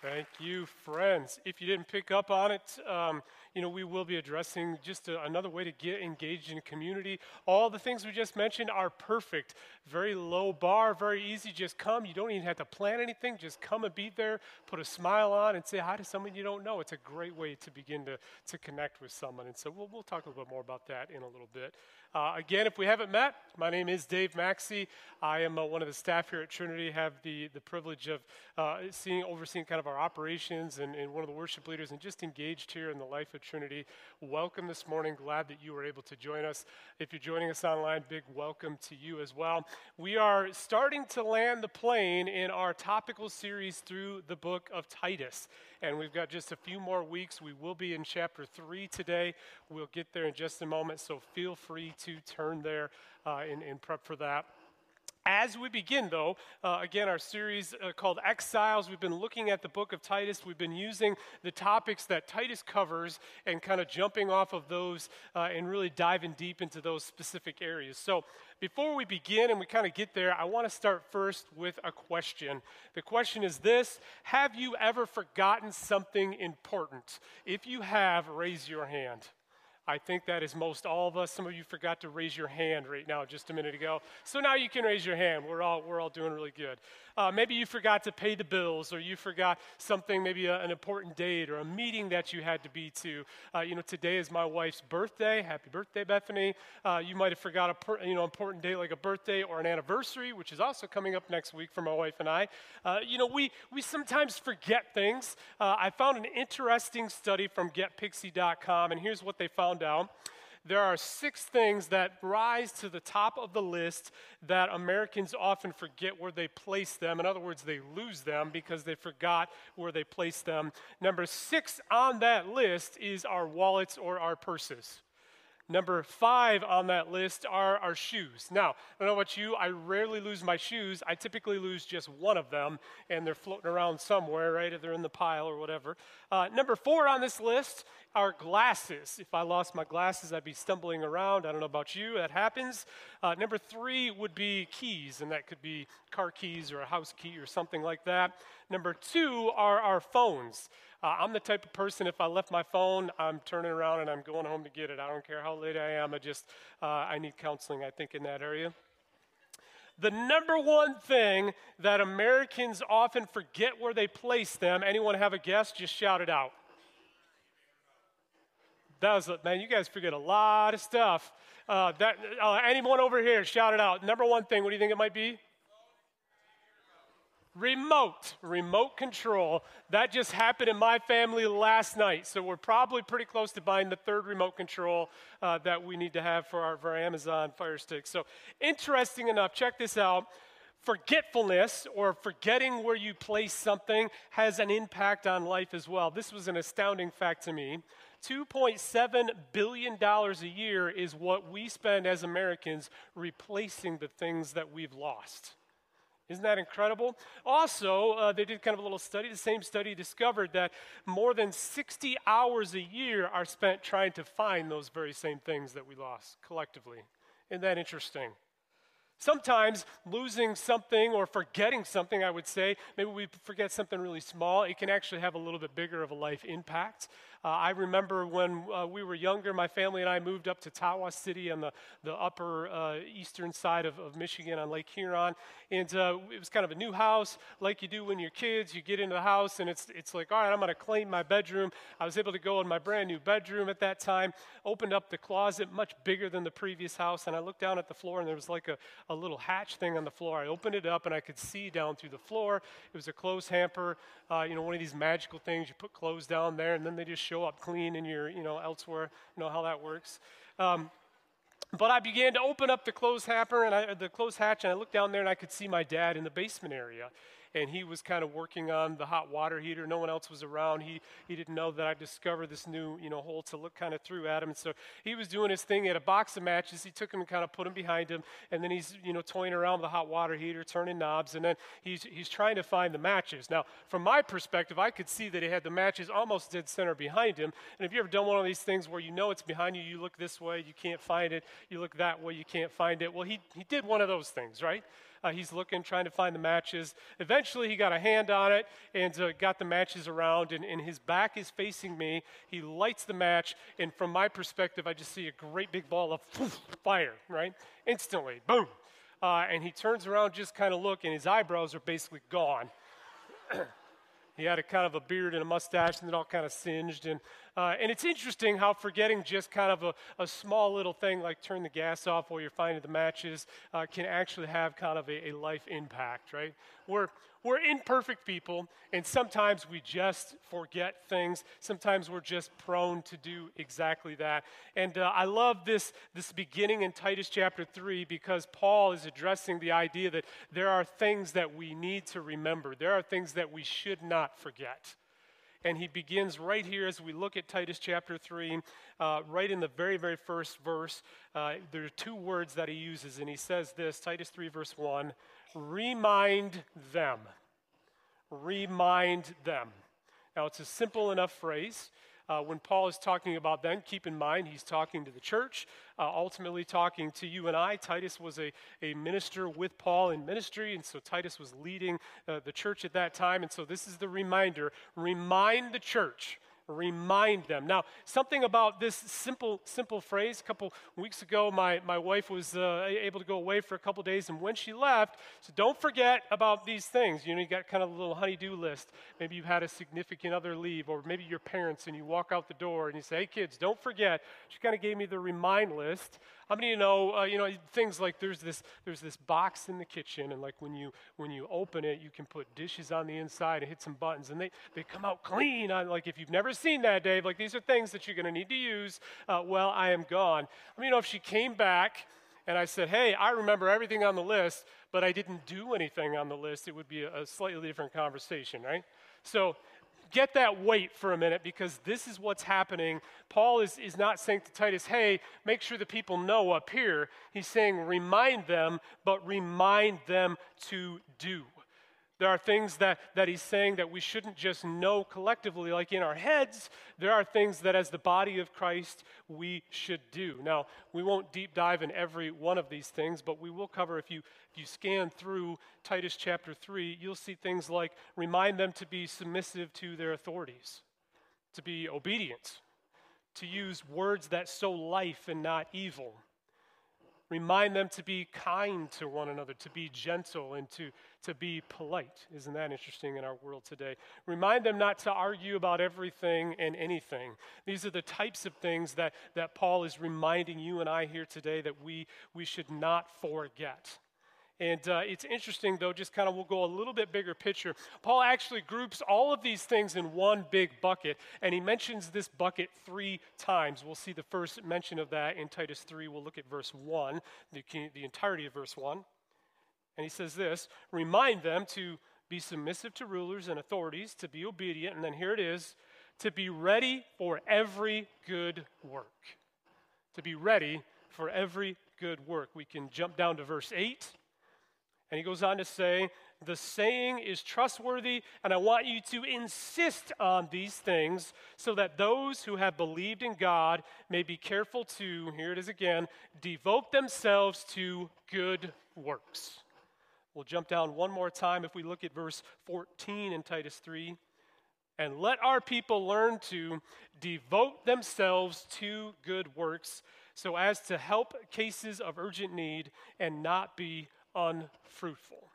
Thank you, friends. If you didn't pick up on it, um, you know, we will be addressing just a, another way to get engaged in community. All the things we just mentioned are perfect. Very low bar, very easy. Just come. You don't even have to plan anything. Just come and be there, put a smile on, and say hi to someone you don't know. It's a great way to begin to, to connect with someone. And so we'll, we'll talk a little bit more about that in a little bit. Uh, again, if we haven't met, my name is Dave Maxey. I am uh, one of the staff here at Trinity. Have the, the privilege of uh, seeing, overseeing kind of our operations and, and one of the worship leaders and just engaged here in the life of Trinity. Welcome this morning. Glad that you were able to join us. If you're joining us online, big welcome to you as well. We are starting to land the plane in our topical series through the book of Titus and we've got just a few more weeks. We will be in chapter 3 today. We'll get there in just a moment, so feel free to turn there uh, and, prep for that. As we begin, though, uh, again, our series uh, called Exiles, we've been looking at the book of Titus. We've been using the topics that Titus covers and kind of jumping off of those uh, and really diving deep into those specific areas. So, before we begin and we kind of get there, I want to start first with a question. The question is this Have you ever forgotten something important? If you have, raise your hand. I think that is most all of us. Some of you forgot to raise your hand right now just a minute ago. So now you can raise your hand. We're all, we're all doing really good. Uh, maybe you forgot to pay the bills, or you forgot something, maybe a, an important date or a meeting that you had to be to. Uh, you know, today is my wife's birthday. Happy birthday, Bethany. Uh, you might have forgot a per, you know important date like a birthday or an anniversary, which is also coming up next week for my wife and I. Uh, you know, we we sometimes forget things. Uh, I found an interesting study from GetPixie.com, and here's what they found out there are six things that rise to the top of the list that Americans often forget where they place them. In other words, they lose them because they forgot where they placed them. Number six on that list is our wallets or our purses. Number five on that list are our shoes. Now, I don't know about you, I rarely lose my shoes. I typically lose just one of them, and they're floating around somewhere, right? If they're in the pile or whatever. Uh, number four on this list are glasses. If I lost my glasses, I'd be stumbling around. I don't know about you, that happens. Uh, number three would be keys, and that could be car keys or a house key or something like that. Number two are our phones. Uh, I'm the type of person, if I left my phone, I'm turning around and I'm going home to get it. I don't care how late I am. I just, uh, I need counseling, I think, in that area. The number one thing that Americans often forget where they place them, anyone have a guess? Just shout it out. That was, man, you guys forget a lot of stuff. Uh, that, uh, anyone over here, shout it out. Number one thing, what do you think it might be? Remote, remote control. That just happened in my family last night. So we're probably pretty close to buying the third remote control uh, that we need to have for our, for our Amazon Fire Stick. So interesting enough, check this out. Forgetfulness or forgetting where you place something has an impact on life as well. This was an astounding fact to me. $2.7 billion a year is what we spend as Americans replacing the things that we've lost. Isn't that incredible? Also, uh, they did kind of a little study. The same study discovered that more than 60 hours a year are spent trying to find those very same things that we lost collectively. Isn't that interesting? Sometimes losing something or forgetting something, I would say, maybe we forget something really small, it can actually have a little bit bigger of a life impact. Uh, I remember when uh, we were younger, my family and I moved up to Tawas City on the, the upper uh, eastern side of, of Michigan on Lake Huron. And uh, it was kind of a new house, like you do when you're kids. You get into the house, and it's, it's like, all right, I'm going to claim my bedroom. I was able to go in my brand new bedroom at that time, opened up the closet, much bigger than the previous house, and I looked down at the floor, and there was like a, a little hatch thing on the floor. I opened it up, and I could see down through the floor. It was a clothes hamper, uh, you know, one of these magical things. You put clothes down there, and then they just show up clean in your, you know, elsewhere. You know how that works. Um, but I began to open up the and I, the clothes hatch, and I looked down there and I could see my dad in the basement area and he was kind of working on the hot water heater. No one else was around. He, he didn't know that I discovered this new, you know, hole to look kind of through at him. And so he was doing his thing. He had a box of matches. He took them and kind of put them behind him. And then he's, you know, toying around with the hot water heater, turning knobs. And then he's, he's trying to find the matches. Now, from my perspective, I could see that he had the matches almost dead center behind him. And if you ever done one of these things where you know it's behind you, you look this way, you can't find it. You look that way, you can't find it. Well, he, he did one of those things, right? Uh, he's looking, trying to find the matches. Eventually, he got a hand on it and uh, got the matches around, and, and his back is facing me. He lights the match, and from my perspective, I just see a great big ball of fire, right? Instantly, boom. Uh, and he turns around, just kind of look, and his eyebrows are basically gone. he had a kind of a beard and a mustache, and it all kind of singed. And uh, and it's interesting how forgetting just kind of a, a, small little thing like turn the gas off while you're finding the matches uh, can actually have kind of a, a life impact, right? We're, we're imperfect people, and sometimes we just forget things. Sometimes we're just prone to do exactly that. And uh, I love this, this beginning in Titus chapter 3 because Paul is addressing the idea that there are things that we need to remember, there are things that we should not forget. And he begins right here as we look at Titus chapter 3, uh, right in the very, very first verse. Uh, there are two words that he uses, and he says this Titus 3, verse 1 remind them. Remind them. Now, it's a simple enough phrase. Uh, when Paul is talking about them, keep in mind he's talking to the church, uh, ultimately talking to you and I. Titus was a, a minister with Paul in ministry, and so Titus was leading uh, the church at that time. And so this is the reminder remind the church remind them. Now, something about this simple, simple phrase. A couple weeks ago, my, my wife was uh, able to go away for a couple days, and when she left, so don't forget about these things. You know, you got kind of a little honey-do list. Maybe you've had a significant other leave, or maybe your parents, and you walk out the door and you say, "Hey, kids, don't forget." She kind of gave me the remind list how many of you know, uh, you know, things like there's this, there's this box in the kitchen, and like when you, when you open it, you can put dishes on the inside and hit some buttons, and they, they come out clean. Like if you've never seen that, Dave, like these are things that you're going to need to use uh, while I am gone. I mean, you know, if she came back and I said, hey, I remember everything on the list, but I didn't do anything on the list, it would be a, a slightly different conversation, right? So get that weight for a minute because this is what's happening. Paul is, is not saying to Titus, hey, make sure the people know up here. He's saying, remind them, but remind them to do. There are things that, that he's saying that we shouldn't just know collectively, like in our heads. There are things that, as the body of Christ, we should do. Now, we won't deep dive in every one of these things, but we will cover, if you, if you scan through Titus chapter 3, you'll see things like remind them to be submissive to their authorities, to be obedient, to use words that sow life and not evil Remind them to be kind to one another, to be gentle, and to, to be polite. Isn't that interesting in our world today? Remind them not to argue about everything and anything. These are the types of things that, that Paul is reminding you and I here today that we, we should not forget. And uh, it's interesting, though, just kind of we'll go a little bit bigger picture. Paul actually groups all of these things in one big bucket, and he mentions this bucket three times. We'll see the first mention of that in Titus 3. We'll look at verse 1, the, the entirety of verse 1. And he says this Remind them to be submissive to rulers and authorities, to be obedient, and then here it is to be ready for every good work. To be ready for every good work. We can jump down to verse 8. And he goes on to say, The saying is trustworthy, and I want you to insist on these things so that those who have believed in God may be careful to, here it is again, devote themselves to good works. We'll jump down one more time if we look at verse 14 in Titus 3. And let our people learn to devote themselves to good works so as to help cases of urgent need and not be unfruitful.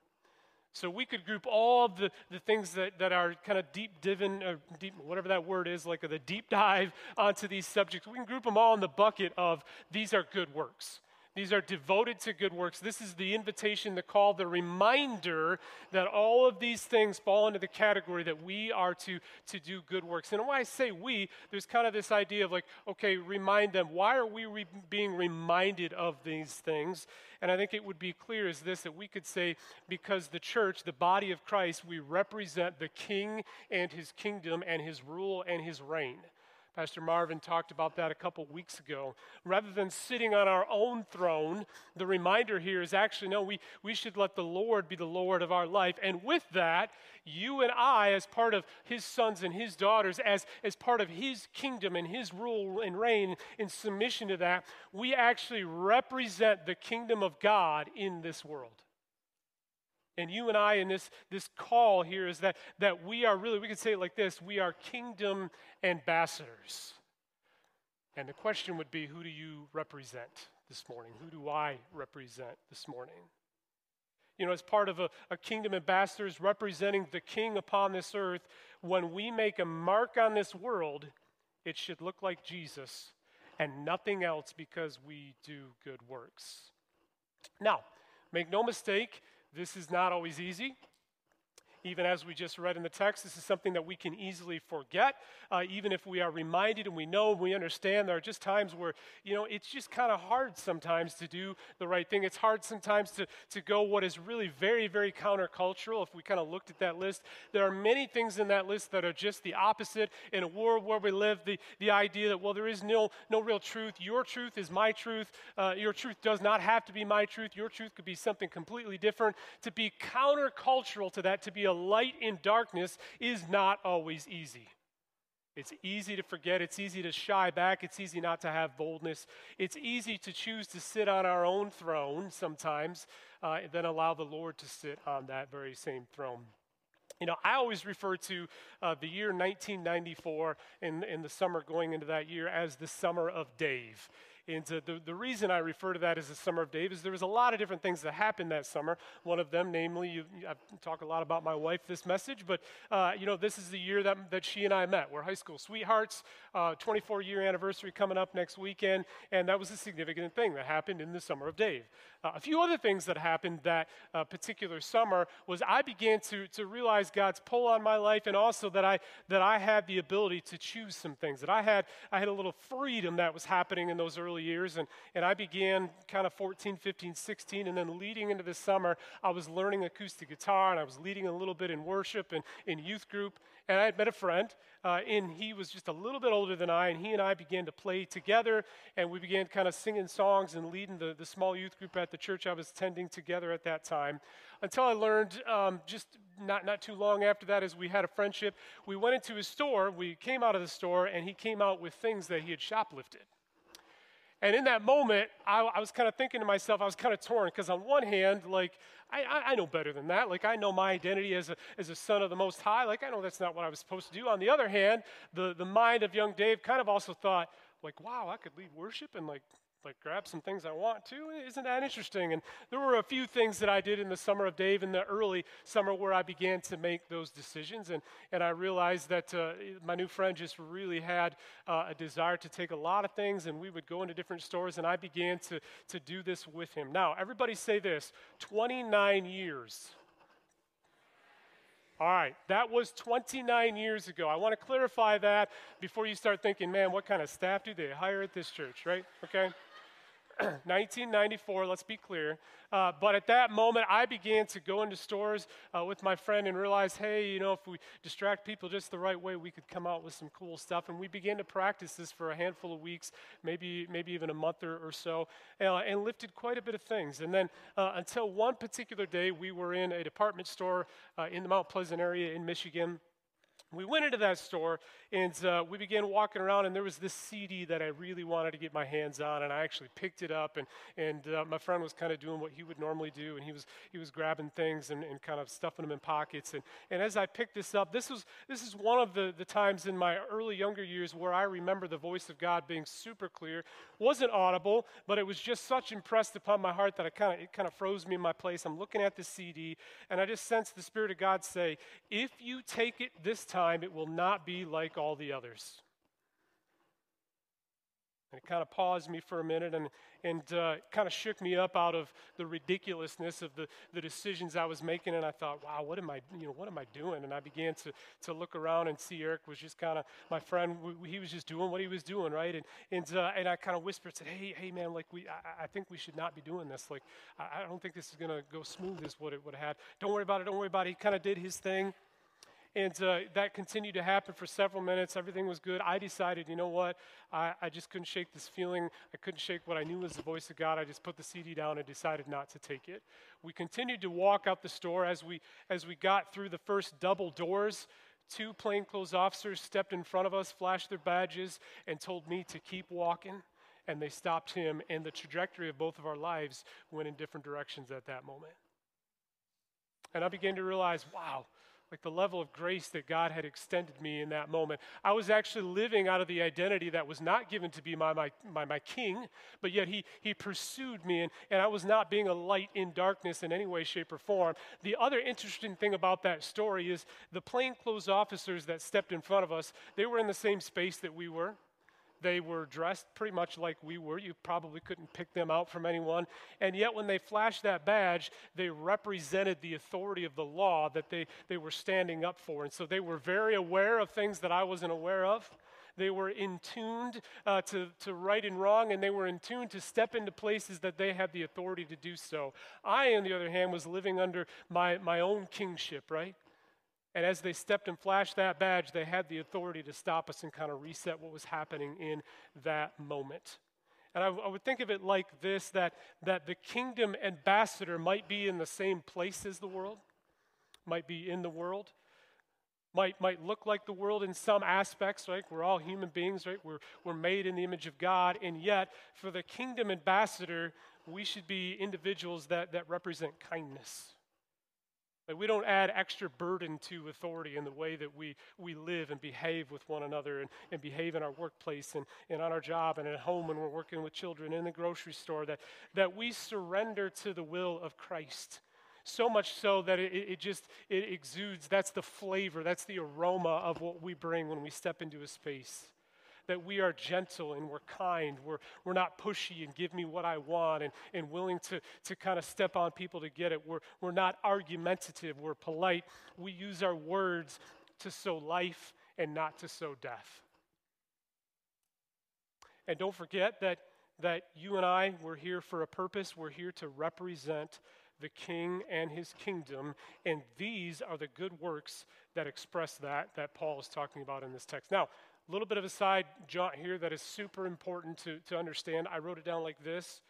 So we could group all the, the things that, that are kind of deep divin, or deep, whatever that word is, like the deep dive onto these subjects. We can group them all in the bucket of these are good works. These are devoted to good works. This is the invitation, the call, the reminder that all of these things fall into the category that we are to, to do good works. And when I say we, there's kind of this idea of like, okay, remind them. Why are we re- being reminded of these things? And I think it would be clear as this that we could say, because the church, the body of Christ, we represent the king and his kingdom and his rule and his reign. Pastor Marvin talked about that a couple weeks ago. Rather than sitting on our own throne, the reminder here is actually no, we, we should let the Lord be the Lord of our life. And with that, you and I, as part of his sons and his daughters, as, as part of his kingdom and his rule and reign in submission to that, we actually represent the kingdom of God in this world. And you and I in this, this call here is that, that we are really, we could say it like this we are kingdom ambassadors. And the question would be who do you represent this morning? Who do I represent this morning? You know, as part of a, a kingdom ambassadors representing the king upon this earth, when we make a mark on this world, it should look like Jesus and nothing else because we do good works. Now, make no mistake, this is not always easy. Even as we just read in the text, this is something that we can easily forget. Uh, even if we are reminded and we know, and we understand, there are just times where, you know, it's just kind of hard sometimes to do the right thing. It's hard sometimes to, to go what is really very, very countercultural. If we kind of looked at that list, there are many things in that list that are just the opposite. In a world where we live, the, the idea that, well, there is no, no real truth. Your truth is my truth. Uh, your truth does not have to be my truth. Your truth could be something completely different. To be countercultural to that, to be a light in darkness is not always easy. It's easy to forget. It's easy to shy back. It's easy not to have boldness. It's easy to choose to sit on our own throne sometimes, uh, and then allow the Lord to sit on that very same throne. You know, I always refer to uh, the year 1994 and, and the summer going into that year as the summer of Dave. And uh, the, the reason I refer to that as the summer of Dave is there was a lot of different things that happened that summer. One of them, namely, you, I talk a lot about my wife this message, but uh, you know, this is the year that, that she and I met. We're high school sweethearts, uh, 24 year anniversary coming up next weekend, and that was a significant thing that happened in the summer of Dave. Uh, a few other things that happened that uh, particular summer was I began to, to realize God's pull on my life and also that I, that I had the ability to choose some things, that I had, I had a little freedom that was happening in those early years. And, and I began kind of 14, 15, 16, and then leading into the summer, I was learning acoustic guitar and I was leading a little bit in worship and in youth group. And I had met a friend, uh, and he was just a little bit older than I, and he and I began to play together, and we began kind of singing songs and leading the, the small youth group at the church I was attending together at that time. Until I learned um, just not, not too long after that, as we had a friendship, we went into his store, we came out of the store, and he came out with things that he had shoplifted. And in that moment, I, I was kind of thinking to myself, I was kind of torn because on one hand, like I, I, know better than that. Like, I know my identity as a, as a son of the Most High. Like, I know that's not what I was supposed to do. On the other hand, the, the mind of young Dave kind of also thought, like, wow, I could lead worship and, like, like grab some things I want to. Isn't that interesting? And there were a few things that I did in the summer of Dave in the early summer where I began to make those decisions. And, and I realized that uh, my new friend just really had uh, a desire to take a lot of things, and we would go into different stores, and I began to, to do this with him. Now, everybody say this 29 years. All right, that was 29 years ago. I want to clarify that before you start thinking, man, what kind of staff do they hire at this church, right? Okay? 1994, let's be clear. Uh, but at that moment, I began to go into stores uh, with my friend and realize, hey, you know, if we distract people just the right way, we could come out with some cool stuff. And we began to practice this for a handful of weeks, maybe, maybe even a month or, or so, uh, and lifted quite a bit of things. And then uh, until one particular day, we were in a department store uh, in the Mount Pleasant area in Michigan we went into that store and uh, we began walking around and there was this cd that i really wanted to get my hands on and i actually picked it up and, and uh, my friend was kind of doing what he would normally do and he was, he was grabbing things and, and kind of stuffing them in pockets and, and as i picked this up this was, this is one of the, the times in my early younger years where i remember the voice of god being super clear. Wasn't audible but it was just such impressed upon my heart that I kind of, it kind of froze me in my place. I'm looking at the cd and i just sensed the spirit of god say if you take it this time time, it will not be like all the others. And it kind of paused me for a minute and, and uh, kind of shook me up out of the ridiculousness of the, the decisions I was making. And I thought, wow, what am I, you know, what am I doing? And I began to, to look around and see Eric was just kind of, my friend, he was just doing what he was doing, right? And, and, uh, and I kind of whispered, said, hey, hey, man, like, we, I, I think we should not be doing this. Like, I, I don't think this is going to go smooth as what it would have had. Don't worry about it. Don't worry about it. He kind of did his thing. And uh, that continued to happen for several minutes. Everything was good. I decided, you know what? I, I just couldn't shake this feeling. I couldn't shake what I knew was the voice of God. I just put the CD down and decided not to take it. We continued to walk out the store as we, as we got through the first double doors. Two plainclothes officers stepped in front of us, flashed their badges, and told me to keep walking. And they stopped him, and the trajectory of both of our lives went in different directions at that moment. And I began to realize, wow, like the level of grace that God had extended me in that moment. I was actually living out of the identity that was not given to be my, my, my, my king, but yet he, he pursued me, and, and I was not being a light in darkness in any way, shape, or form. The other interesting thing about that story is the plainclothes officers that stepped in front of us, they were in the same space that we were. They were dressed pretty much like we were. You probably couldn't pick them out from anyone. And yet, when they flashed that badge, they represented the authority of the law that they, they were standing up for. And so they were very aware of things that I wasn't aware of. They were in tuned uh, to, to right and wrong, and they were in tune to step into places that they had the authority to do so. I, on the other hand, was living under my, my own kingship, right? And as they stepped and flashed that badge, they had the authority to stop us and kind of reset what was happening in that moment. And I, I, would think of it like this that, that the kingdom ambassador might be in the same place as the world, might be in the world, might, might look like the world in some aspects, right? We're all human beings, right? We're, we're made in the image of God. And yet, for the kingdom ambassador, we should be individuals that, that represent kindness like we don't add extra burden to authority in the way that we, we live and behave with one another and, and behave in our workplace and, and on our job and at home when we're working with children in the grocery store, that, that we surrender to the will of Christ. So much so that it, it just it exudes, that's the flavor, that's the aroma of what we bring when we step into a space that we are gentle and we're kind. We're, we're not pushy and give me what I want and, and willing to, to kind of step on people to get it. We're, we're not argumentative. We're polite. We use our words to sow life and not to sow death. And don't forget that, that you and I, we're here for a purpose. We're here to represent the king and his kingdom. And these are the good works that express that, that Paul is talking about in this text. Now, a little bit of a side jaunt here that is super important to, to understand. I wrote it down like this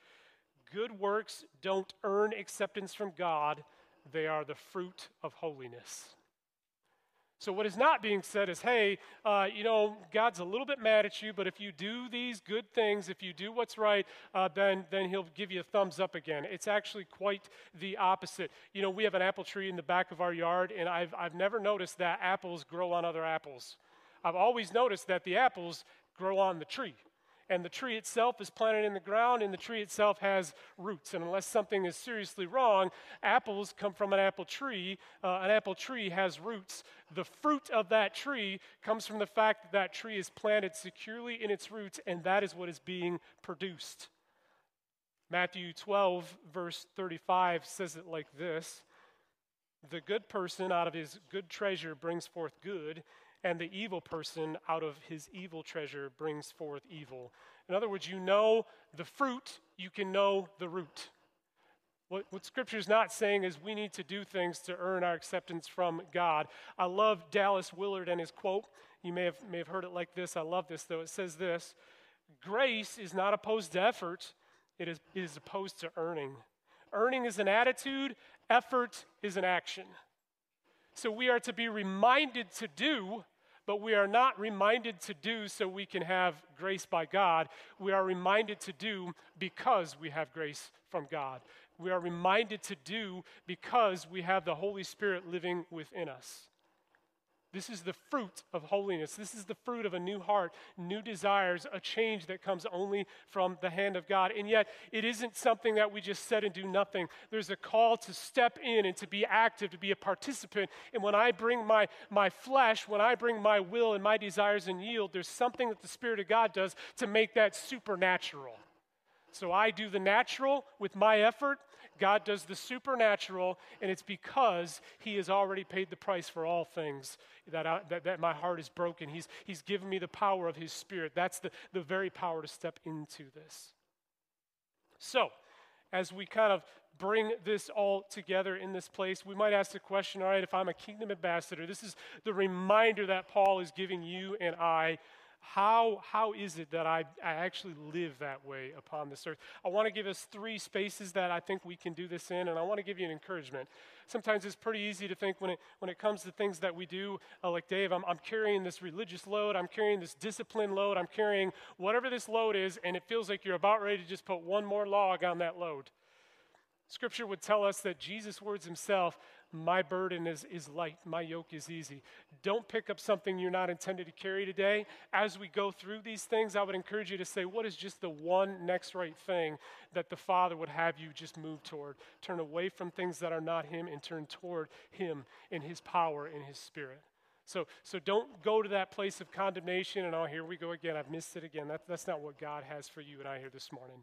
Good works don't earn acceptance from God, they are the fruit of holiness. So, what is not being said is, hey, uh, you know, God's a little bit mad at you, but if you do these good things, if you do what's right, uh, then, then He'll give you a thumbs up again. It's actually quite the opposite. You know, we have an apple tree in the back of our yard, and I've, I've never noticed that apples grow on other apples. I've always noticed that the apples grow on the tree. And the tree itself is planted in the ground, and the tree itself has roots. And unless something is seriously wrong, apples come from an apple tree. Uh, an apple tree has roots. The fruit of that tree comes from the fact that that tree is planted securely in its roots, and that is what is being produced. Matthew 12, verse 35 says it like this The good person out of his good treasure brings forth good and the evil person out of his evil treasure brings forth evil. In other words, you know the fruit, you can know the root. What, what Scripture is not saying is we need to do things to earn our acceptance from God. I love Dallas Willard and his quote. You may have, may have heard it like this. I love this, though. It says this Grace is not opposed to effort, it is, it is opposed to earning. Earning is an attitude, effort is an action. So we are to be reminded to do but we are not reminded to do so we can have grace by God. We are reminded to do because we have grace from God. We are reminded to do because we have the Holy Spirit living within us. This is the fruit of holiness. This is the fruit of a new heart, new desires, a change that comes only from the hand of God. And yet, it isn't something that we just set and do nothing. There's a call to step in and to be active, to be a participant. And when I bring my, my flesh, when I bring my will and my desires and yield, there's something that the Spirit of God does to make that supernatural. So I do the natural with my effort, God does the supernatural, and it's because He has already paid the price for all things that, I, that, that, my heart is broken. He's, he's given me the power of His Spirit. That's the, the very power to step into this. So, as we kind of bring this all together in this place, we might ask the question all right, if I'm a kingdom ambassador, this is the reminder that Paul is giving you and I how, how is it that I, I actually live that way upon this earth? I want to give us three spaces that I think we can do this in, and I want to give you an encouragement. Sometimes it's pretty easy to think when it, when it comes to things that we do, uh, like Dave, I'm, I'm carrying this religious load, I'm carrying this discipline load, I'm carrying whatever this load is, and it feels like you're about ready to just put one more log on that load. Scripture would tell us that Jesus' words himself My burden is, is light, my yoke is easy. Don't pick up something you're not intended to carry today. As we go through these things, I would encourage you to say, What is just the one next right thing that the Father would have you just move toward? Turn away from things that are not Him and turn toward Him in His power, in His Spirit. So, so don't go to that place of condemnation and, oh, here we go again. I've missed it again. That, that's not what God has for you and I here this morning.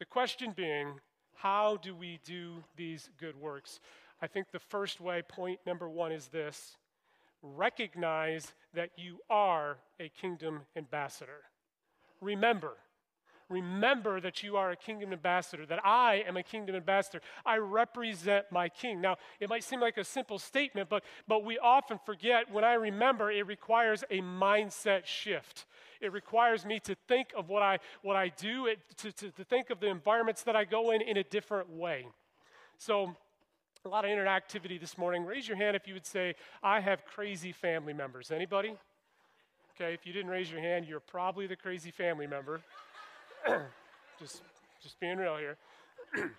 The question being, how do we do these good works? I think the first way, point number one, is this recognize that you are a kingdom ambassador. Remember, remember that you are a kingdom ambassador, that I am a kingdom ambassador. I represent my king. Now, it might seem like a simple statement, but, but we often forget when I remember, it requires a mindset shift. It requires me to think of what I, what I do, it, to, to, to think of the environments that I go in in a different way. So, a lot of interactivity this morning. Raise your hand if you would say, I have crazy family members. Anybody? Okay, if you didn't raise your hand, you're probably the crazy family member. just, just being real here.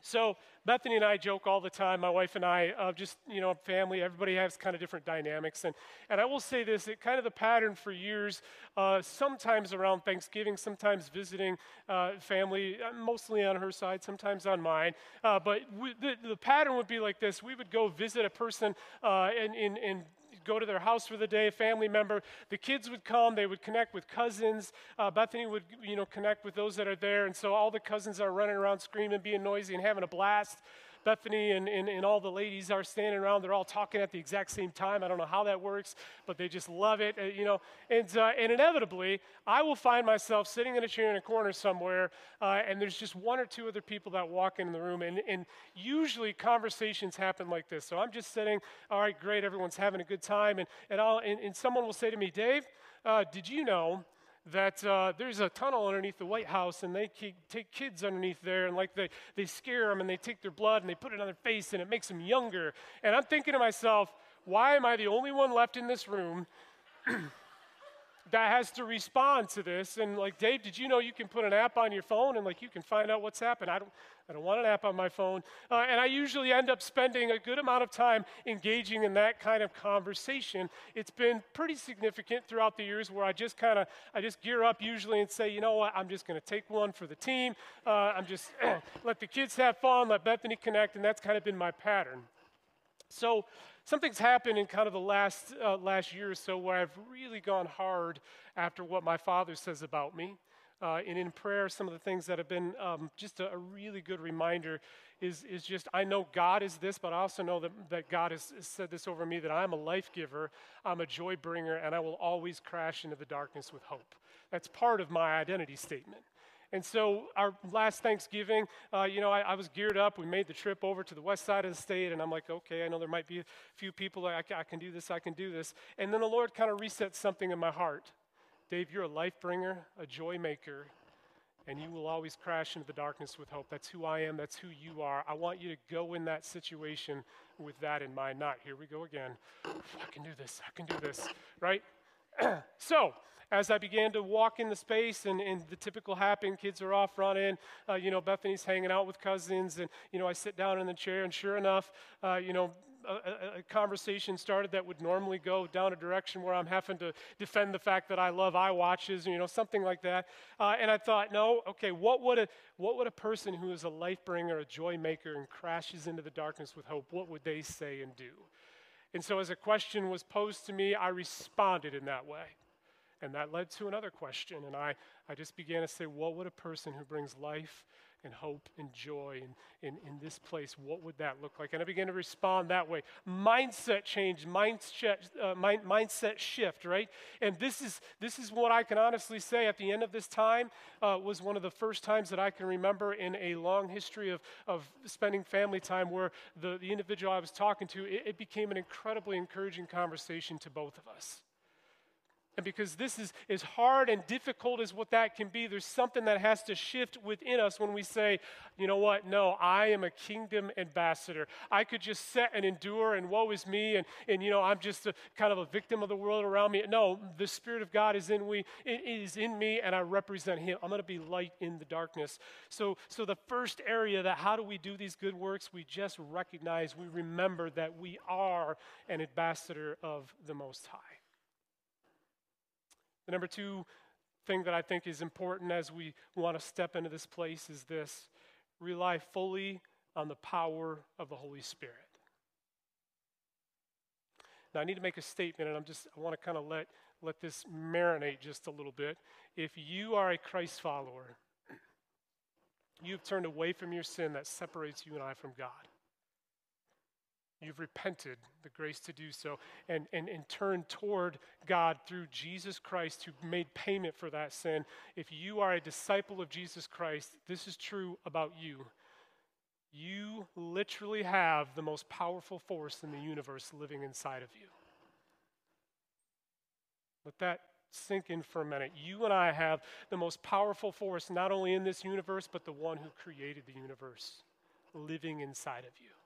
So Bethany and I joke all the time, my wife and I, uh, just, you know, family, everybody has kind of different dynamics. And, and I will say this, it kind of the pattern for years, uh, sometimes around Thanksgiving, sometimes visiting uh, family, uh, mostly on her side, sometimes on mine. Uh, but we, the, the pattern would be like this. We would go visit a person uh, in, in, in go to their house for the day, a family member. The kids would come, they would connect with cousins. Uh, Bethany would, you know, connect with those that are there. And so all the cousins are running around screaming, being noisy, and having a blast. Bethany and, and, and all the ladies are standing around. They're all talking at the exact same time. I don't know how that works, but they just love it, uh, you know. And, uh, and inevitably, I will find myself sitting in a chair in a corner somewhere, uh, and there's just one or two other people that walk in the room. And, and usually conversations happen like this. So I'm just sitting, all right, great, everyone's having a good time. And, and, I'll, and, and someone will say to me, Dave, uh, did you know that uh, there's a tunnel underneath the White House and they take kids underneath there and like they, they scare them and they take their blood and they put it on their face and it makes them younger. And I'm thinking to myself, why am I the only one left in this room that has to respond to this. And like, Dave, did you know you can put an app on your phone and like you can find out what's happened? I don't, I don't want an app on my phone. Uh, and I usually end up spending a good amount of time engaging in that kind of conversation. It's been pretty significant throughout the years where I just kind of, I just gear up usually and say, you know what, I'm just going to take one for the team. Uh, I'm just let the kids have fun, let Bethany connect, and that's kind of been my pattern. So something's happened in kind of the last, uh, last year or so where I've really gone hard after what my father says about me. Uh, and in prayer, some of the things that have been um, just a, a, really good reminder is, is just I know God is this, but I also know that, that God has, has said this over me that I'm a life giver, I'm a joy bringer, and I will always crash into the darkness with hope. That's part of my identity statement. And so, our last Thanksgiving, uh, you know, I, I, was geared up. We made the trip over to the west side of the state, and I'm like, okay, I know there might be a few people I, I can do this, I can do this. And then the Lord kind of resets something in my heart. Dave, you're a life bringer, a joy maker, and you will always crash into the darkness with hope. That's who I am, that's who you are. I want you to go in that situation with that in mind. Not, here we go again. I can do this, I can do this, right? so, as I began to walk in the space and, and the typical happen, kids are off running, uh, you know, Bethany's hanging out with cousins, and, you know, I sit down in the chair, and sure enough, uh, you know, a, a, conversation started that would normally go down a direction where I'm having to defend the fact that I love iWatches, you know, something like that. Uh, and I thought, no, okay, what would a what would a person who is a life bringer, a joy maker, and crashes into the darkness with hope, what would they say and do? And so, as a question was posed to me, I responded in that way. And that led to another question. And I, I just began to say, what would a person who brings life and hope and joy in, in, this place, what would that look like? And I began to respond that way. Mindset change, mindset, uh, mind, mindset shift, right? And this is, this is what I can honestly say at the end of this time uh, was one of the first times that I can remember in a long history of, of spending family time where the, the individual I was talking to, it, it became an incredibly encouraging conversation to both of us. And because this is as hard and difficult as what that can be, there's something that has to shift within us when we say, you know what, no, I am a kingdom ambassador. I could just sit and endure and woe is me and, and you know, I'm just a, kind of a victim of the world around me. No, the Spirit of God is in me, it is in me and I represent Him. I'm going to be light in the darkness. So, so the first area that how do we do these good works? We just recognize, we remember that we are an ambassador of the Most High. The number two thing that I think is important as we want to step into this place is this rely fully on the power of the Holy Spirit. Now, I need to make a statement, and I'm just, I want to kind of let, let this marinate just a little bit. If you are a Christ follower, you've turned away from your sin that separates you and I from God. You've repented, the grace to do so, and, and, and turned toward God through Jesus Christ who made payment for that sin. If you are a disciple of Jesus Christ, this is true about you. You literally have the most powerful force in the universe living inside of you. Let that sink in for a minute. You and I have the most powerful force, not only in this universe, but the one who created the universe living inside of you.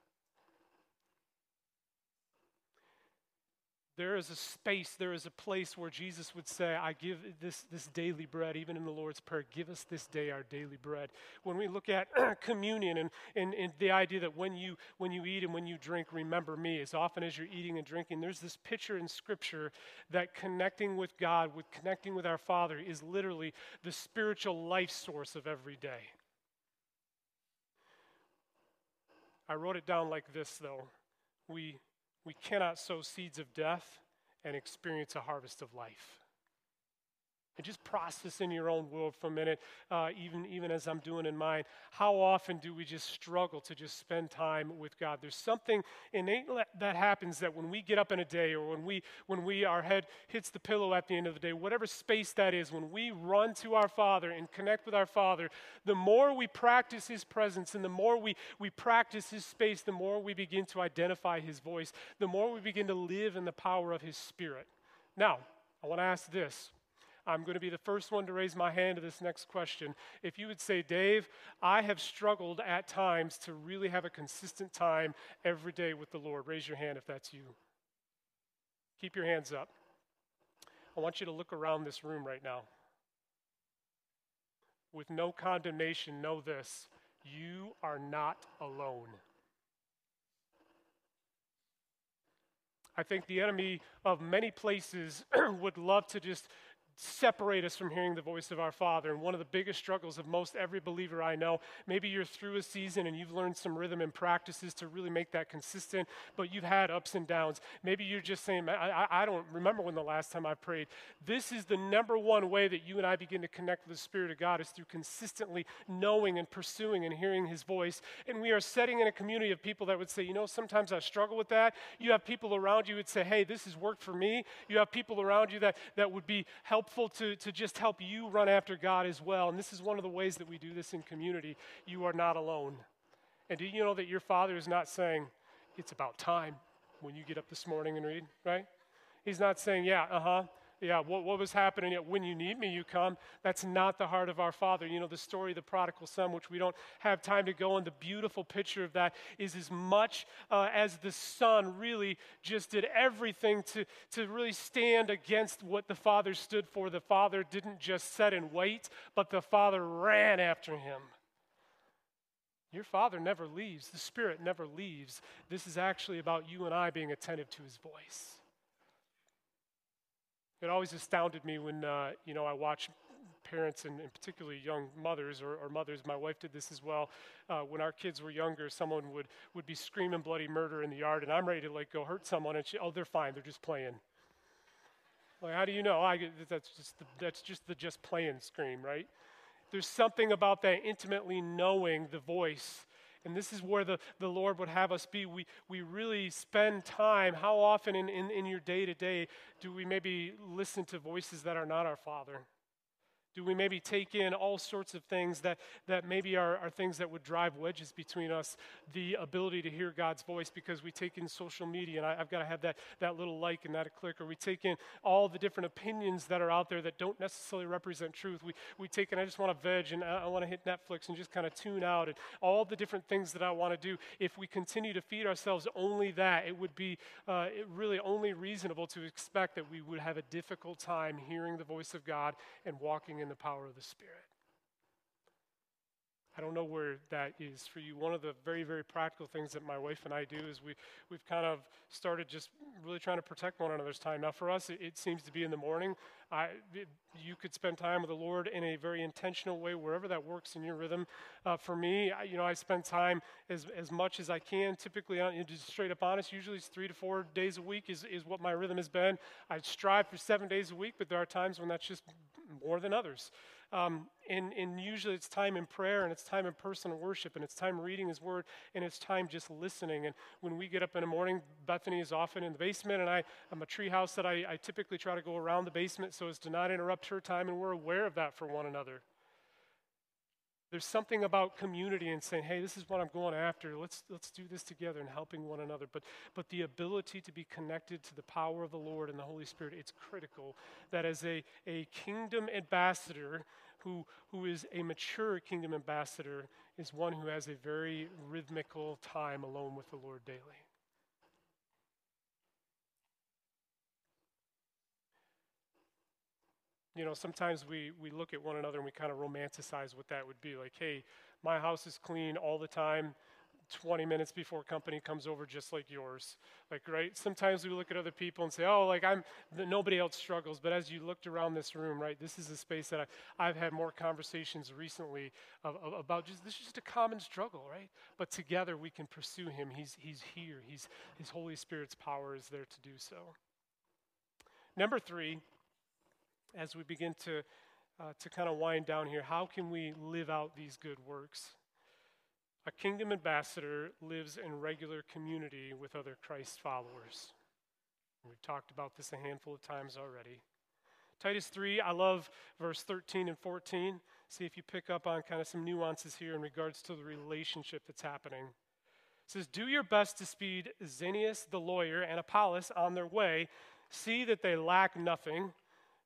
There is a space, there is a place where Jesus would say, I give this, this daily bread, even in the Lord's Prayer, give us this day our daily bread. When we look at communion and, and, and the idea that when you, when you eat and when you drink, remember me, as often as you're eating and drinking, there's this picture in Scripture that connecting with God, with connecting with our Father, is literally the spiritual life source of every day. I wrote it down like this, though. We we cannot sow seeds of death and experience a harvest of life. And just process in your own world for a minute, uh, even, even as I'm doing in mine. How often do we just struggle to just spend time with God? There's something innate that happens that when we get up in a day or when, we, when we, our head hits the pillow at the end of the day, whatever space that is, when we run to our Father and connect with our Father, the more we practice His presence and the more we, we practice His space, the more we begin to identify His voice, the more we begin to live in the power of His Spirit. Now, I want to ask this I'm going to be the first one to raise my hand to this next question. If you would say, Dave, I have struggled at times to really have a consistent time every day with the Lord, raise your hand if that's you. Keep your hands up. I want you to look around this room right now. With no condemnation, know this you are not alone. I think the enemy of many places would love to just separate us from hearing the voice of our Father. And one of the biggest struggles of most every believer I know, maybe you're through a season and you've learned some rhythm and practices to really make that consistent, but you've had ups and downs. Maybe you're just saying, I, I don't remember when the last time I prayed. This is the number one way that you and I begin to connect with the Spirit of God is through consistently knowing and pursuing and hearing His voice. And we are setting in a community of people that would say, you know, sometimes I struggle with that. You have people around you who would say, hey, this has worked for me. You have people around you that, that would be helpful helpful to, to just help you run after God as well. And this is one of the ways that we do this in community. You are not alone. And do you know that your Father is not saying, it's about time when you get up this morning and read, right? He's not saying, yeah, uh huh, yeah, what, what was happening? When you need me, you come. That's not the heart of our Father. You know, the story of the prodigal son, which we don't have time to go on, the beautiful picture of that is as much uh, as the son really just did everything to, to really stand against what the Father stood for. The Father didn't just sit and wait, but the Father ran after him. Your Father never leaves, the Spirit never leaves. This is actually about you and I being attentive to His voice. It always astounded me when, uh, you know, I watch parents and, and particularly young mothers or, or, mothers, my wife did this as well. Uh, when our kids were younger, someone would, would be screaming bloody murder in the yard, and I'm ready to like go hurt someone, and she, oh, they're fine, they're just playing. Like, how do you know? I, that's just the, that's just the just playing scream, right? There's something about that intimately knowing the voice and this is where the, the Lord would have us be. We, we really spend time. How often in, in, in your day to day do we maybe listen to voices that are not our Father? Do we maybe take in all sorts of things that, that maybe are, are things that would drive wedges between us, the ability to hear God's voice because we take in social media and I, have got to have that, that little like and that click, or we take in all the different opinions that are out there that don't necessarily represent truth. We, we take in, I just want to veg and I, I want to hit Netflix and just kind of tune out and all the different things that I want to do. If we continue to feed ourselves only that, it would be uh, it really only reasonable to expect that we would have a difficult time hearing the voice of God and walking in the power of the Spirit. I don't know where that is for you. One of the very, very practical things that my wife and I do is we, we've kind of started just really trying to protect one another's time. Now, for us, it, it seems to be in the morning. I, it, you could spend time with the Lord in a very intentional way, wherever that works in your rhythm. Uh, for me, I, you know, I spend time as, as much as I can. Typically, on, just straight up honest, usually it's three to four days a week is, is what my rhythm has been. I strive for seven days a week, but there are times when that's just more than others. Um, and, and usually it's time in prayer and it's time in personal worship and it's time reading His Word and it's time just listening. And when we get up in the morning, Bethany is often in the basement and I, I'm a tree house that I, I typically try to go around the basement so as to not interrupt her time and we're aware of that for one another. There's something about community and saying, hey, this is what I'm going after. Let's, let's do this together and helping one another. But, but the ability to be connected to the power of the Lord and the Holy Spirit, it's critical that as a, a kingdom ambassador who, who is a mature kingdom ambassador is one who has a very rhythmical time alone with the Lord daily. You know, sometimes we, we look at one another and we kind of romanticize what that would be. Like, hey, my house is clean all the time, 20 minutes before company comes over, just like yours. Like, right? Sometimes we look at other people and say, oh, like, I'm, nobody else struggles. But as you looked around this room, right, this is a space that I, have had more conversations recently of, of, about just, this is just a common struggle, right? But together we can pursue him. He's, he's here. He's, his Holy Spirit's power is there to do so. Number three, as we begin to, uh, to kind of wind down here, how can we live out these good works? A kingdom ambassador lives in regular community with other Christ followers. We've talked about this a handful of times already. Titus 3, I love verse 13 and 14. See if you pick up on kind of some nuances here in regards to the relationship that's happening. It says, Do your best to speed Zenas the lawyer and Apollos on their way. See that they lack nothing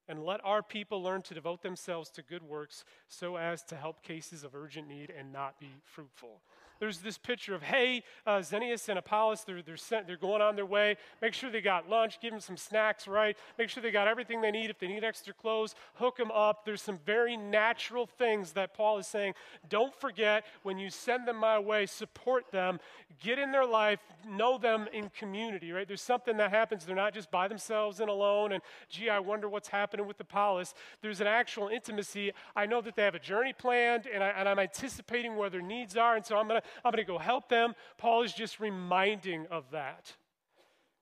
and let our people learn to devote themselves to good works so as to help cases of urgent need and not be fruitful there's this picture of, hey, uh, and Apollos, they're, they're, sent, they're going on their way. Make sure they got lunch, give them some snacks, right? Make sure they got everything they need. If they need extra clothes, hook them up. There's some very natural things that Paul is saying. Don't forget, when you send them my way, support them, get in their life, know them in community, right? There's something that happens. They're not just by themselves and alone, and gee, I wonder what's happening with Apollos. There's an actual intimacy. I know that they have a journey planned, and, I, and I'm anticipating where their needs are, and so I'm going to I'm going to go help them. Paul is just reminding of that.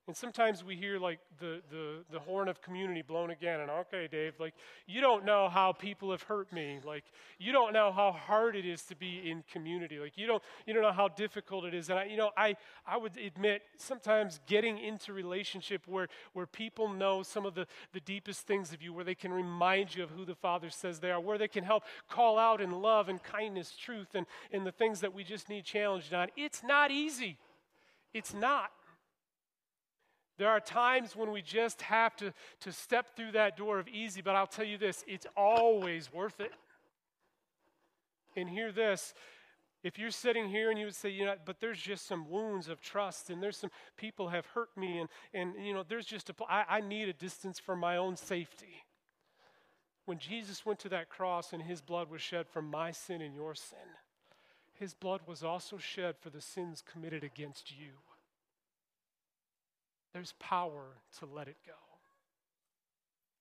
And sometimes we hear like the, the, the horn of community blown again, and okay, Dave, like you don't know how people have hurt me. Like you don't know how hard it is to be in community. Like you don't you don't know how difficult it is. And I, you know, I I would admit sometimes getting into relationship where where people know some of the, the deepest things of you, where they can remind you of who the Father says they are, where they can help call out in love and kindness, truth, and, and the things that we just need challenged on. It's not easy. It's not. There are times when we just have to, to step through that door of easy, but I'll tell you this it's always worth it. And hear this if you're sitting here and you would say, you know, but there's just some wounds of trust and there's some people have hurt me and, and you know, there's just a, I, I need a distance for my own safety. When Jesus went to that cross and his blood was shed for my sin and your sin, his blood was also shed for the sins committed against you there's power to let it go.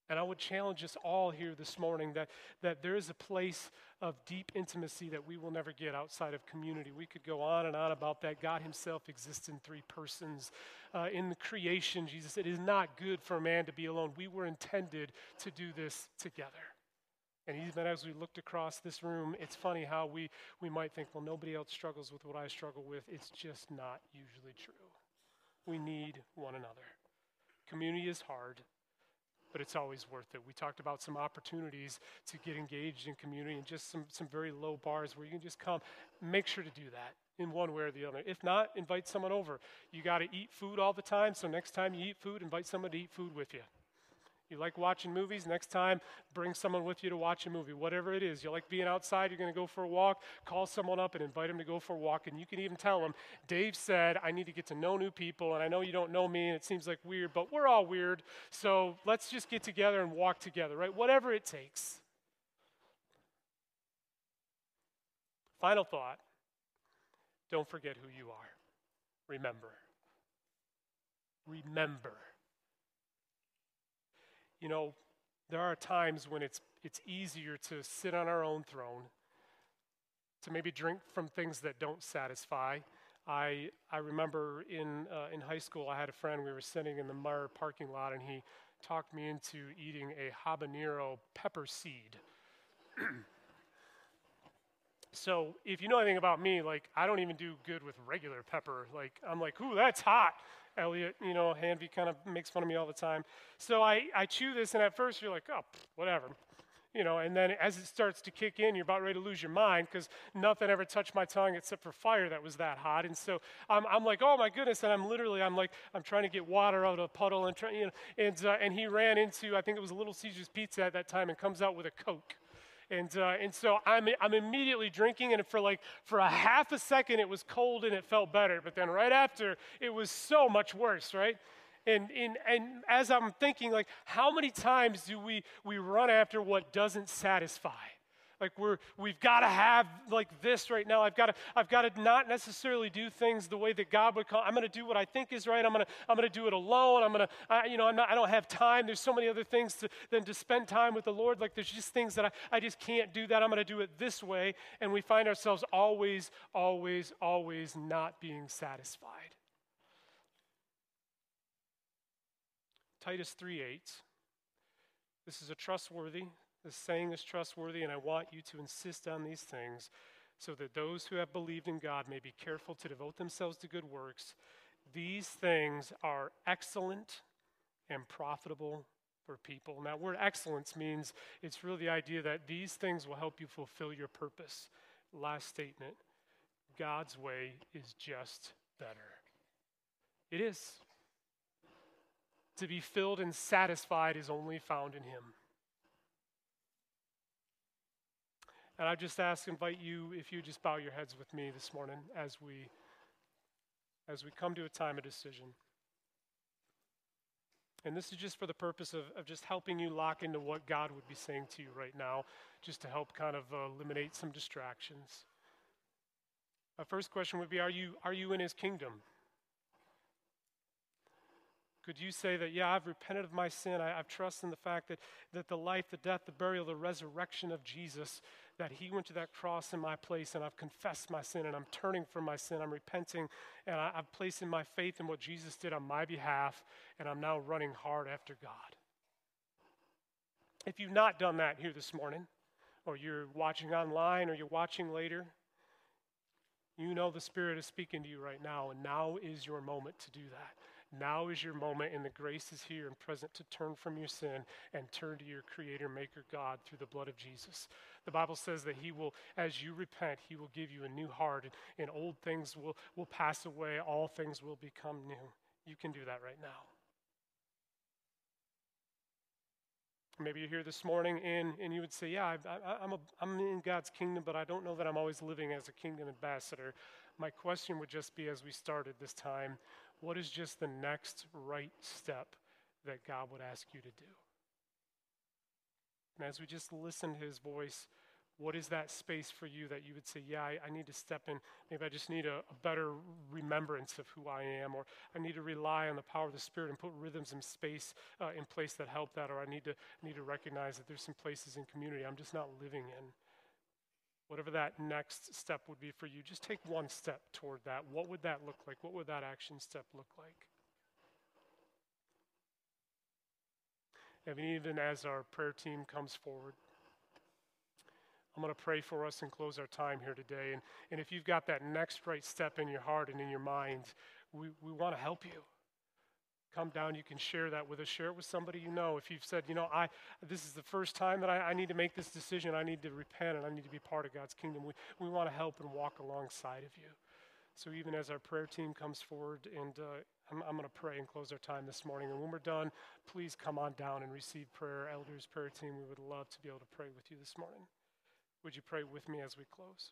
And I would challenge us all here this morning that, that there is a place of deep intimacy that we will never get outside of community. We could go on and on about that. God Himself exists in three persons. Uh, in the creation, Jesus said, It is not good for a man to be alone. We were intended to do this together. And even as we looked across this room, it's funny how we, we might think, well, nobody else struggles with what I struggle with. It's just not usually true. We need one another. Community is hard, but it's always worth it. We talked about some opportunities to get engaged in community and just some, some very low bars where you can just come. Make sure to do that in one way or the other. If not, invite someone over. You got to eat food all the time, so next time you eat food, invite someone to eat food with you. You like watching movies? Next time, bring someone with you to watch a movie, whatever it is. You like being outside, you're going to go for a walk, call someone up and invite them to go for a walk. And you can even tell them, Dave said, I need to get to know new people, and I know you don't know me, and it seems like weird, but we're all weird. So let's just get together and walk together, right? Whatever it takes. Final thought don't forget who you are. Remember. Remember. You know, there are times when it's, it's easier to sit on our own throne, to maybe drink from things that don't satisfy. I, I remember in, uh, in high school, I had a friend, we were sitting in the Meijer parking lot, and he talked me into eating a habanero pepper seed. So if you know anything about me, like I don't even do good with regular pepper. Like I'm like, ooh, that's hot. Elliot, you know, Hanvey kind of makes fun of me all the time. So I, I chew this, and at first you're like, oh, whatever. You know, and then as it starts to kick in, you're about ready to lose your mind because nothing ever touched my tongue except for fire that was that hot. And so I'm, I'm like, oh my goodness. And I'm literally, I'm like, I'm trying to get water out of a puddle and trying, you know, and, uh, and he ran into, I think it was a Little Caesars Pizza at that time and comes out with a Coke. And, uh, and so I'm, I'm immediately drinking, and for like for a half a second it was cold and it felt better, but then right after it was so much worse, right? And, and, and as I'm thinking, like, how many times do we, we run after what doesn't satisfy? Like we're we've got to have like this right now. I've got to I've got to not necessarily do things the way that God would call. I'm going to do what I think is right. I'm going to I'm going to do it alone. I'm going to I, you know I'm not, I don't have time. There's so many other things to, than to spend time with the Lord. Like there's just things that I, I just can't do that. I'm going to do it this way. And we find ourselves always, always, always not being satisfied. Titus 3 8. This is a trustworthy, this saying is trustworthy, and I want you to insist on these things so that those who have believed in God may be careful to devote themselves to good works. These things are excellent and profitable for people. Now, word excellence means it's really the idea that these things will help you fulfill your purpose. Last statement God's way is just better. It is. To be filled and satisfied is only found in Him. And I just ask, invite you, if you just bow your heads with me this morning as we as we come to a time of decision. And this is just for the purpose of, of just helping you lock into what God would be saying to you right now, just to help kind of uh, eliminate some distractions. My first question would be Are you, are you in His kingdom? Could you say that, yeah, I've repented of my sin. I, have trusted in the fact that, that the life, the death, the burial, the resurrection of Jesus, that He went to that cross in my place, and I've confessed my sin, and I'm turning from my sin. I'm repenting, and I, I'm placing my faith in what Jesus did on my behalf, and I'm now running hard after God. If you've not done that here this morning, or you're watching online, or you're watching later, you know the Spirit is speaking to you right now, and now is your moment to do that. Now is your moment, and the grace is here and present to turn from your sin and turn to your Creator, Maker God through the blood of Jesus. The Bible says that He will, as you repent, He will give you a new heart, and, and old things will, will pass away, all things will become new. You can do that right now. Maybe you're here this morning and, and you would say, Yeah, I, I, I'm, a, I'm in God's kingdom, but I don't know that I'm always living as a kingdom ambassador. My question would just be as we started this time what is just the next right step that God would ask you to do? And as we just listen to his voice, what is that space for you that you would say, Yeah, I, I need to step in? Maybe I just need a, a, better remembrance of who I am, or I need to rely on the power of the Spirit and put rhythms and space uh, in place that help that, or I need to, need to recognize that there's some places in community I'm just not living in whatever that next step would be for you, just take one step toward that. What would that look like? What would that action step look like? And even as our prayer team comes forward, I'm going to pray for us and close our time here today. And, and if you've got that next right step in your heart and in your mind, we, we want to help you. come down, you can share that with us. Share it with somebody you know. If you've said, you know, I this is the first time that I, I need to make this decision, I need to repent, and I need to be part of God's kingdom. We, we want to help and walk alongside of you. So even as our prayer team comes forward, and uh, I'm, I'm going to pray and close our time this morning. And when we're done, please come on down and receive prayer. Elders, prayer team, we would love to be able to pray with you this morning. Would you pray with me as we close?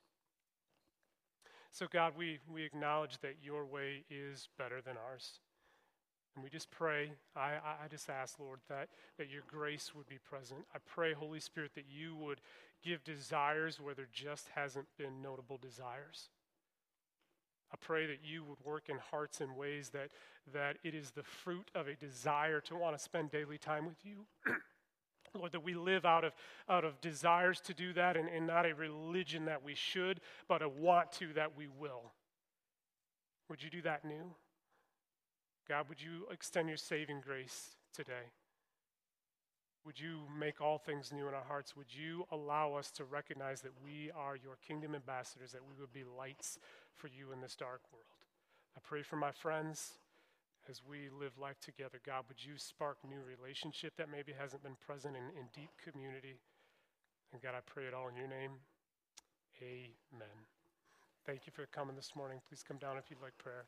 So, God, we, we acknowledge that your way is better than ours. And we just pray, I, I just ask, Lord, that, that your grace would be present. I pray, Holy Spirit, that you would give desires where there just hasn't been notable desires. I pray that you would work in hearts in ways that, that it is the fruit of a desire to want to spend daily time with you. Lord, that we live out of, out of desires to do that and, and not a religion that we should, but a want to that we will. Would you do that new? God, would you extend your saving grace today? Would you make all things new in our hearts? Would you allow us to recognize that we are your kingdom ambassadors, that we would be lights for you in this dark world? I pray for my friends as we live life together. God, would you spark new relationship that maybe hasn't been present in, in deep community? And God, I pray it all in your name. Amen. Thank you for coming this morning. Please come down if you'd like prayer.